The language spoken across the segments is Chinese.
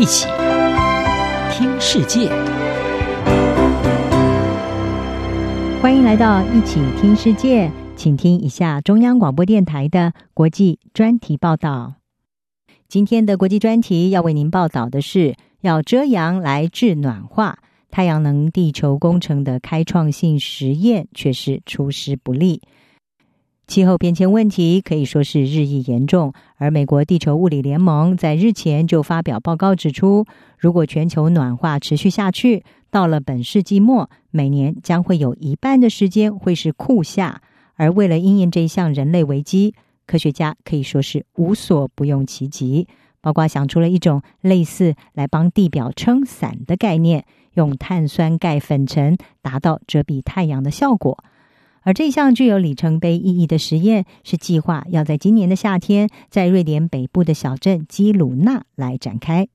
一起听世界，欢迎来到一起听世界，请听一下中央广播电台的国际专题报道。今天的国际专题要为您报道的是，要遮阳来治暖化，太阳能地球工程的开创性实验却是出师不利。气候变迁问题可以说是日益严重，而美国地球物理联盟在日前就发表报告指出，如果全球暖化持续下去，到了本世纪末，每年将会有一半的时间会是酷夏。而为了因应这一项人类危机，科学家可以说是无所不用其极，包括想出了一种类似来帮地表撑伞的概念，用碳酸钙粉尘达到遮蔽太阳的效果。而这项具有里程碑意义的实验是计划要在今年的夏天，在瑞典北部的小镇基鲁纳来展开。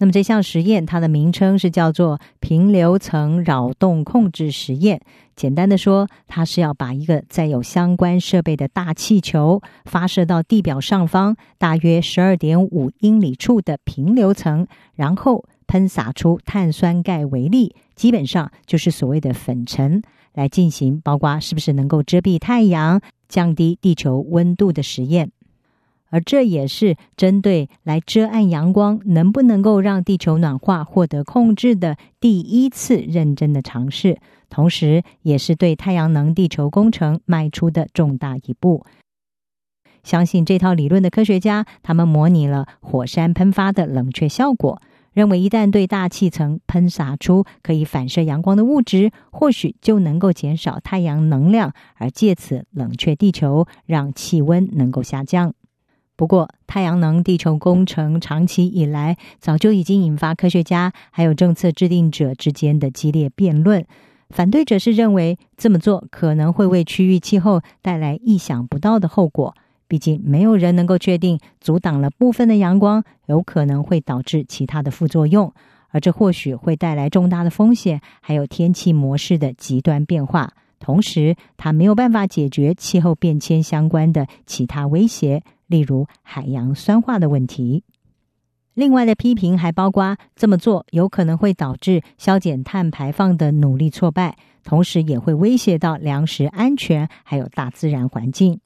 那么这项实验它的名称是叫做平流层扰动控制实验。简单的说，它是要把一个载有相关设备的大气球发射到地表上方大约十二点五英里处的平流层，然后喷洒出碳酸钙微粒，基本上就是所谓的粉尘。来进行，包括是不是能够遮蔽太阳、降低地球温度的实验，而这也是针对来遮暗阳光能不能够让地球暖化获得控制的第一次认真的尝试，同时也是对太阳能地球工程迈出的重大一步。相信这套理论的科学家，他们模拟了火山喷发的冷却效果。认为，一旦对大气层喷洒出可以反射阳光的物质，或许就能够减少太阳能量，而借此冷却地球，让气温能够下降。不过，太阳能地球工程长期以来早就已经引发科学家还有政策制定者之间的激烈辩论。反对者是认为这么做可能会为区域气候带来意想不到的后果。毕竟，没有人能够确定阻挡了部分的阳光，有可能会导致其他的副作用，而这或许会带来重大的风险，还有天气模式的极端变化。同时，它没有办法解决气候变迁相关的其他威胁，例如海洋酸化的问题。另外的批评还包括这么做有可能会导致削减碳排放的努力挫败，同时也会威胁到粮食安全，还有大自然环境。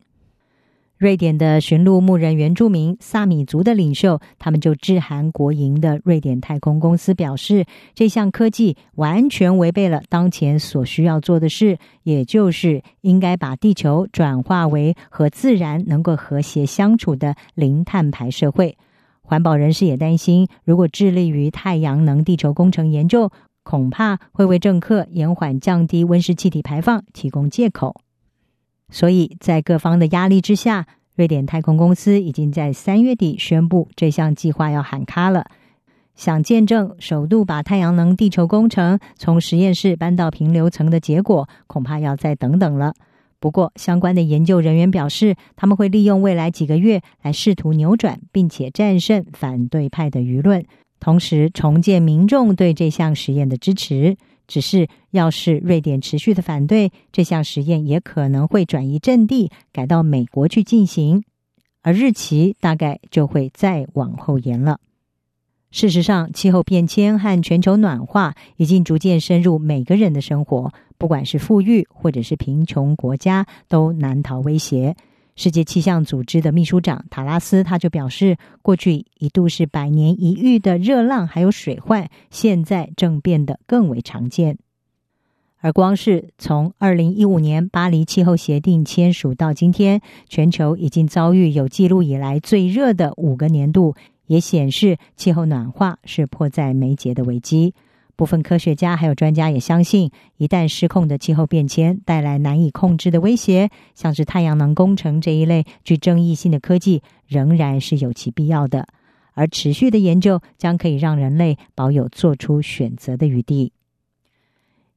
瑞典的驯鹿牧人原住民萨米族的领袖，他们就致函国营的瑞典太空公司，表示这项科技完全违背了当前所需要做的事，也就是应该把地球转化为和自然能够和谐相处的零碳排社会。环保人士也担心，如果致力于太阳能地球工程研究，恐怕会为政客延缓降低温室气体排放提供借口。所以在各方的压力之下，瑞典太空公司已经在三月底宣布这项计划要喊卡了。想见证首度把太阳能地球工程从实验室搬到平流层的结果，恐怕要再等等了。不过，相关的研究人员表示，他们会利用未来几个月来试图扭转并且战胜反对派的舆论，同时重建民众对这项实验的支持。只是，要是瑞典持续的反对这项实验，也可能会转移阵地，改到美国去进行，而日期大概就会再往后延了。事实上，气候变迁和全球暖化已经逐渐深入每个人的生活，不管是富裕或者是贫穷国家，都难逃威胁。世界气象组织的秘书长塔拉斯他就表示，过去一度是百年一遇的热浪还有水患，现在正变得更为常见。而光是从二零一五年巴黎气候协定签署到今天，全球已经遭遇有记录以来最热的五个年度，也显示气候暖化是迫在眉睫的危机。部分科学家还有专家也相信，一旦失控的气候变迁带来难以控制的威胁，像是太阳能工程这一类具争议性的科技，仍然是有其必要的。而持续的研究将可以让人类保有做出选择的余地。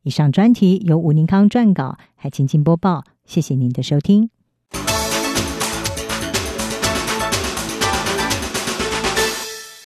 以上专题由吴宁康撰稿，海清清播报。谢谢您的收听。